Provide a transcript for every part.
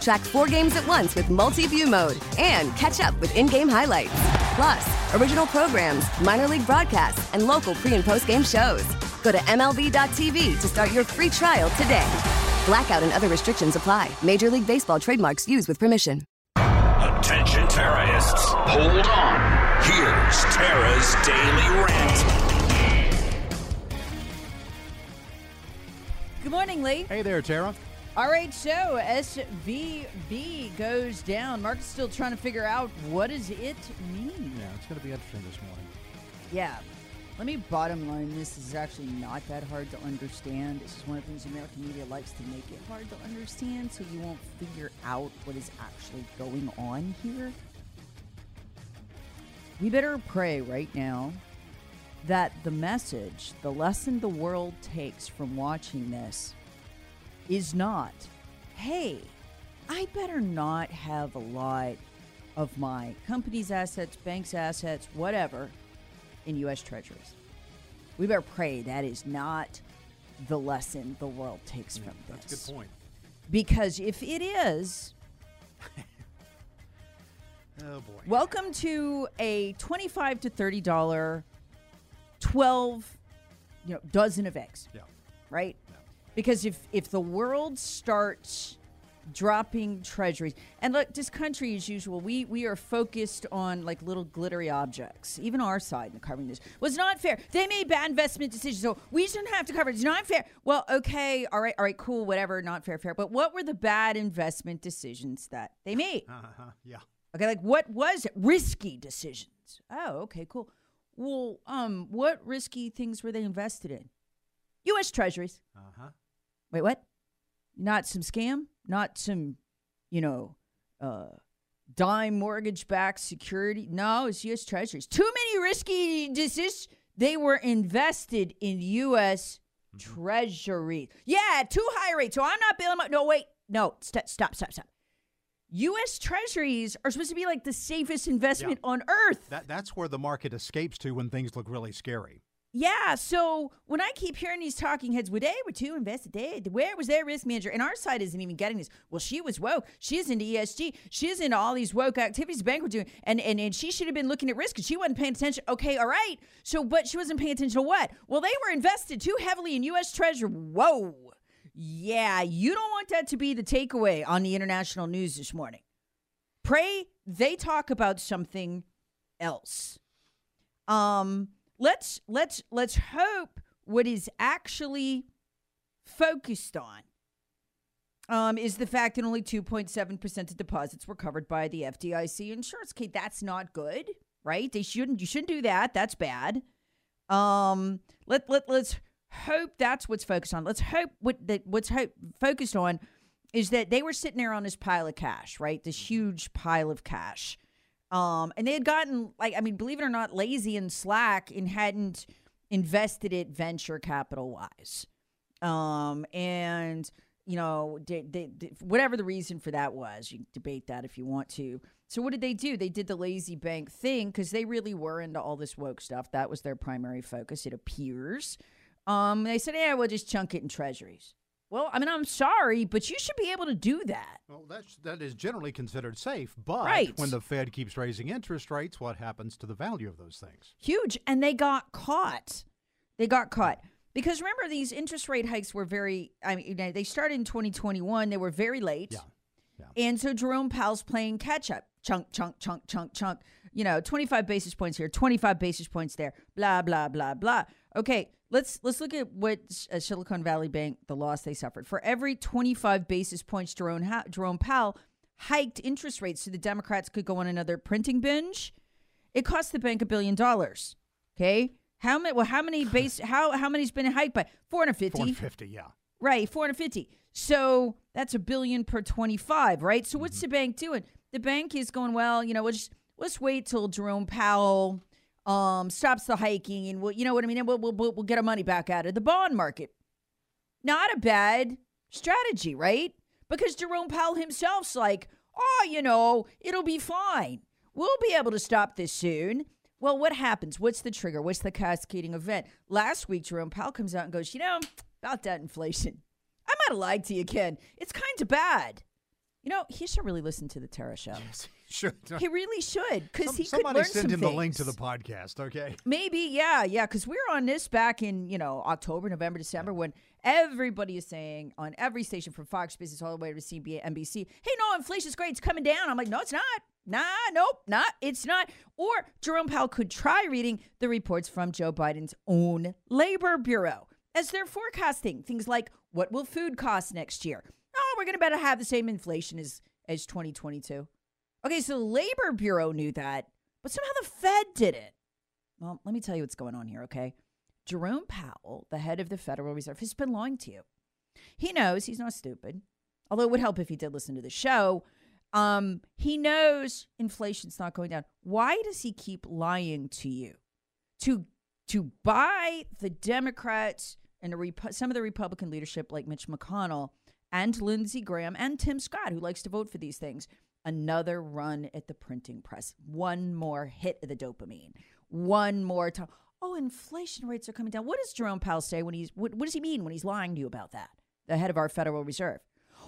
Track four games at once with multi view mode and catch up with in game highlights. Plus, original programs, minor league broadcasts, and local pre and post game shows. Go to MLB.tv to start your free trial today. Blackout and other restrictions apply. Major League Baseball trademarks used with permission. Attention terrorists, hold on. Here's Tara's Daily Rant. Good morning, Lee. Hey there, Tara. All right, so SVB goes down. Mark's still trying to figure out what does it mean. Yeah, it's going to be interesting this morning. Yeah. Let me bottom line this is actually not that hard to understand. This is one of the things American media likes to make it hard to understand so you won't figure out what is actually going on here. We better pray right now that the message, the lesson the world takes from watching this is not, hey, I better not have a lot of my company's assets, bank's assets, whatever, in U.S. treasuries. We better pray that is not the lesson the world takes mm, from this. That's a good point. Because if it is, Oh boy. welcome to a twenty-five to thirty dollar, twelve, you know, dozen of eggs. Yeah. right? Because if if the world starts dropping treasuries and look this country as usual we we are focused on like little glittery objects even our side in the covering this was not fair they made bad investment decisions so we shouldn't have to cover it it's not fair well okay all right all right cool whatever not fair fair but what were the bad investment decisions that they made Uh-huh. Yeah. Okay, like what was it? Risky decisions. Oh, okay, cool. Well, um, what risky things were they invested in? U.S. Treasuries. Uh-huh. Wait, what? Not some scam? Not some, you know, uh, dime mortgage-backed security? No, it's U.S. Treasuries. Too many risky decisions. They were invested in U.S. Treasury. Yeah, too high rate. So I'm not bailing out. No, wait. No, st- stop, stop, stop. U.S. Treasuries are supposed to be like the safest investment on earth. That that's where the market escapes to when things look really scary. Yeah, so when I keep hearing these talking heads, well, they were too invested. Where was their risk manager? And our side isn't even getting this. Well, she was woke. She's into ESG. She's into all these woke activities the bank were doing. And, and, and she should have been looking at risk and she wasn't paying attention. Okay, all right. So, but she wasn't paying attention to what? Well, they were invested too heavily in U.S. Treasury. Whoa. Yeah, you don't want that to be the takeaway on the international news this morning. Pray they talk about something else. Um, let's let's let's hope what is actually focused on um, is the fact that only 2.7% of deposits were covered by the FDIC insurance. Okay, that's not good, right? They shouldn't you shouldn't do that. That's bad. Um, let let let's hope that's what's focused on. Let's hope what that what's hope, focused on is that they were sitting there on this pile of cash, right? This huge pile of cash. Um, and they had gotten like I mean, believe it or not, lazy and slack and hadn't invested it venture capital wise. Um, and you know, they, they, they- whatever the reason for that was, you debate that if you want to. So what did they do? They did the lazy bank thing because they really were into all this woke stuff. That was their primary focus. It appears. Um, they said, "Yeah, we'll just chunk it in treasuries." Well, I mean, I'm sorry, but you should be able to do that. Well, that's that is generally considered safe, but Right. when the Fed keeps raising interest rates, what happens to the value of those things? huge and they got caught they got caught because remember these interest rate hikes were very i mean they started in 2021 they were very late Yeah. and so jerome powell's playing catch up chunk chunk chunk chunk chunk you know 25 basis points here 25 basis points there blah blah blah blah okay let's let's look at what uh, silicon valley bank the loss they suffered for every 25 basis points jerome, ha- jerome powell hiked interest rates so the Democrats could go on another printing binge. It cost the bank a billion dollars. Okay, how many? Well, how many base? How how many's been hiked by? Four hundred fifty. 450, yeah. Right, 450. So that's a billion per 25, right? So what's the bank doing? The bank is going, well, you know, we'll just let's wait till Jerome Powell um, stops the hiking and we'll, you know what I mean? And we'll, we'll, we'll get our money back out of the bond market. Not a bad strategy, right? Because Jerome Powell himself's like, oh, you know, it'll be fine. We'll be able to stop this soon. Well, what happens? What's the trigger? What's the cascading event? Last week, Jerome Powell comes out and goes, you know, about that inflation. I might have lied to you, Ken. It's kind of bad. You know, he should really listen to the Tara show. Should. He really should because he could somebody send some him the link to the podcast, okay? Maybe, yeah, yeah, because we were on this back in, you know, October, November, December when everybody is saying on every station from Fox Business all the way to CBS, NBC, hey, no, inflation's great, it's coming down. I'm like, no, it's not. Nah, nope, not. It's not. Or Jerome Powell could try reading the reports from Joe Biden's own labor bureau as they're forecasting things like what will food cost next year? We're going to better have the same inflation as as 2022. Okay, so the Labor Bureau knew that, but somehow the Fed didn't. Well, let me tell you what's going on here, okay? Jerome Powell, the head of the Federal Reserve, has been lying to you. He knows he's not stupid, although it would help if he did listen to the show. Um, he knows inflation's not going down. Why does he keep lying to you? To to buy the Democrats and the Repu- some of the Republican leadership, like Mitch McConnell and Lindsey Graham and Tim Scott, who likes to vote for these things, another run at the printing press. One more hit of the dopamine. One more time. Oh, inflation rates are coming down. What does Jerome Powell say when he's what, what does he mean when he's lying to you about that? The head of our Federal Reserve.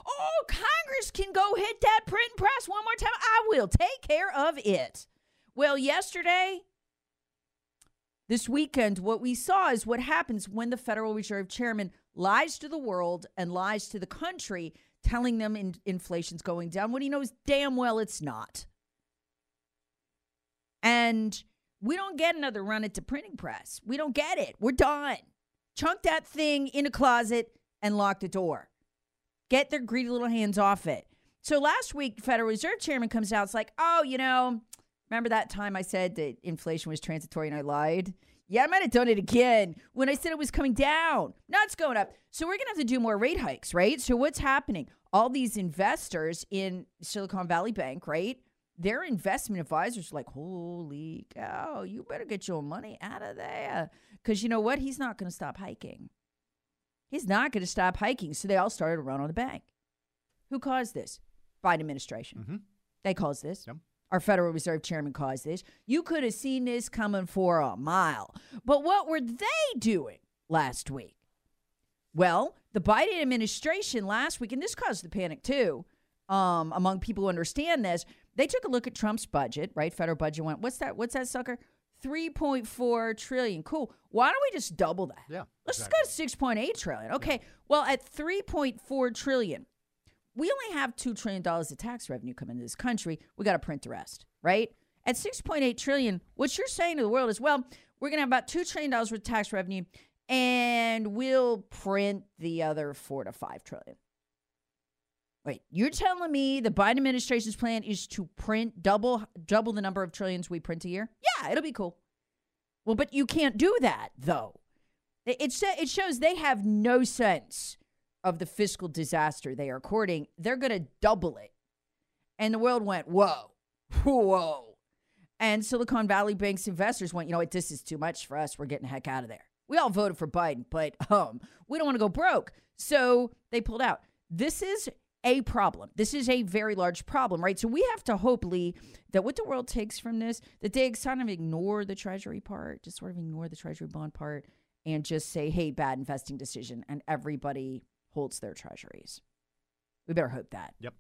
Oh, Congress can go hit that print press one more time. I will take care of it. Well, yesterday, this weekend, what we saw is what happens when the Federal Reserve Chairman lies to the world and lies to the country, telling them in- inflation's going down when he knows damn well it's not. And we don't get another run at the printing press. We don't get it. We're done. Chunk that thing in a closet and lock the door. Get their greedy little hands off it. So last week, Federal Reserve Chairman comes out. It's like, oh, you know, remember that time I said that inflation was transitory and I lied? Yeah, I might have done it again when I said it was coming down. Now it's going up. So we're going to have to do more rate hikes, right? So what's happening? All these investors in Silicon Valley Bank, right? Their investment advisors are like, holy cow, you better get your money out of there. Because you know what? He's not going to stop hiking. He's not going to stop hiking. So they all started to run on the bank. Who caused this? Biden administration. Mm-hmm. They caused this. Our Federal Reserve Chairman caused this. You could have seen this coming for a mile. But what were they doing last week? Well, the Biden administration last week, and this caused the panic too, um, among people who understand this, they took a look at Trump's budget, right? Federal budget went, what's that? What's that sucker? 3.4 trillion. Cool. Why don't we just double that? Yeah. Let's just go to 6.8 trillion. Okay. Well, at 3.4 trillion, we only have $2 trillion of tax revenue coming into this country. We got to print the rest, right? At 6.8 trillion, what you're saying to the world is, well, we're going to have about $2 trillion worth of tax revenue and we'll print the other 4 to 5 trillion. Wait, you're telling me the Biden administration's plan is to print double double the number of trillions we print a year? Yeah, it'll be cool. Well, but you can't do that though. It it, it shows they have no sense of the fiscal disaster they are courting. They're going to double it, and the world went whoa, whoa, and Silicon Valley Bank's investors went, you know what, this is too much for us. We're getting the heck out of there. We all voted for Biden, but um, we don't want to go broke, so they pulled out. This is a problem. This is a very large problem, right? So we have to hope, Lee, that what the world takes from this, that they kind of ignore the treasury part, just sort of ignore the treasury bond part, and just say, hey, bad investing decision, and everybody holds their treasuries. We better hope that. Yep.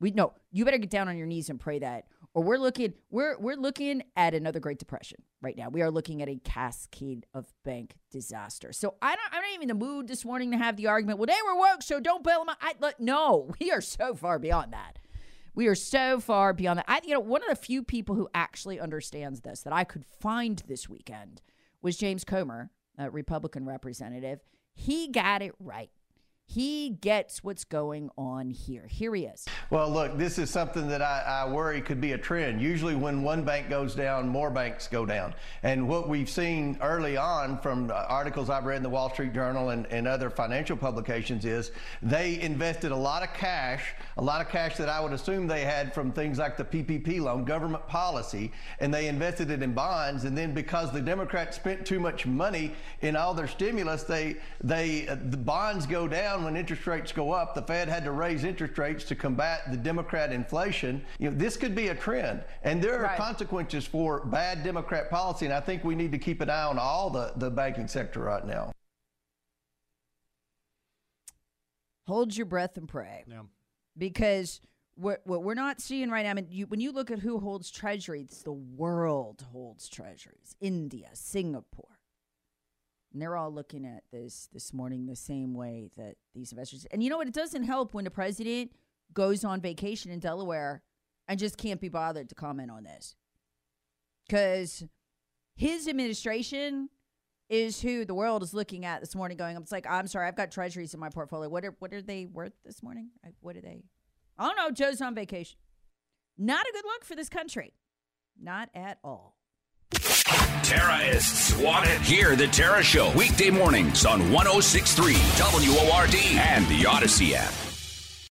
We no, you better get down on your knees and pray that, or we're looking we're we're looking at another Great Depression right now. We are looking at a cascade of bank disaster. So I don't I'm not even in the mood this morning to have the argument. Well, they were woke, so don't bail them out. I, look, no, we are so far beyond that. We are so far beyond that. I, you know, one of the few people who actually understands this that I could find this weekend was James Comer, a Republican representative. He got it right. He gets what's going on here. Here he is. Well, look, this is something that I, I, worry could be a trend. Usually, when one bank goes down, more banks go down. And what we've seen early on from articles I've read in the Wall Street Journal and, and other financial publications is they invested a lot of cash, a lot of cash that I would assume they had from things like the PPP loan, government policy, and they invested it in bonds. And then because the Democrats spent too much money in all their stimulus, they they uh, the bonds go down when interest rates go up, the Fed had to raise interest rates to combat the Democrat inflation. You know, this could be a trend, and there are right. consequences for bad Democrat policy. And I think we need to keep an eye on all the, the banking sector right now. Hold your breath and pray, yeah. because what what we're not seeing right now. I mean, you, when you look at who holds treasuries, the world holds treasuries: India, Singapore. And they're all looking at this this morning the same way that these investors. And you know what? It doesn't help when the president goes on vacation in Delaware and just can't be bothered to comment on this. Because his administration is who the world is looking at this morning going, it's like, I'm sorry, I've got treasuries in my portfolio. What are what are they worth this morning? What are they? I don't know. Joe's on vacation. Not a good look for this country. Not at all. Terrorists want it. Hear the Tara Show weekday mornings on 1063 WORD and the Odyssey app.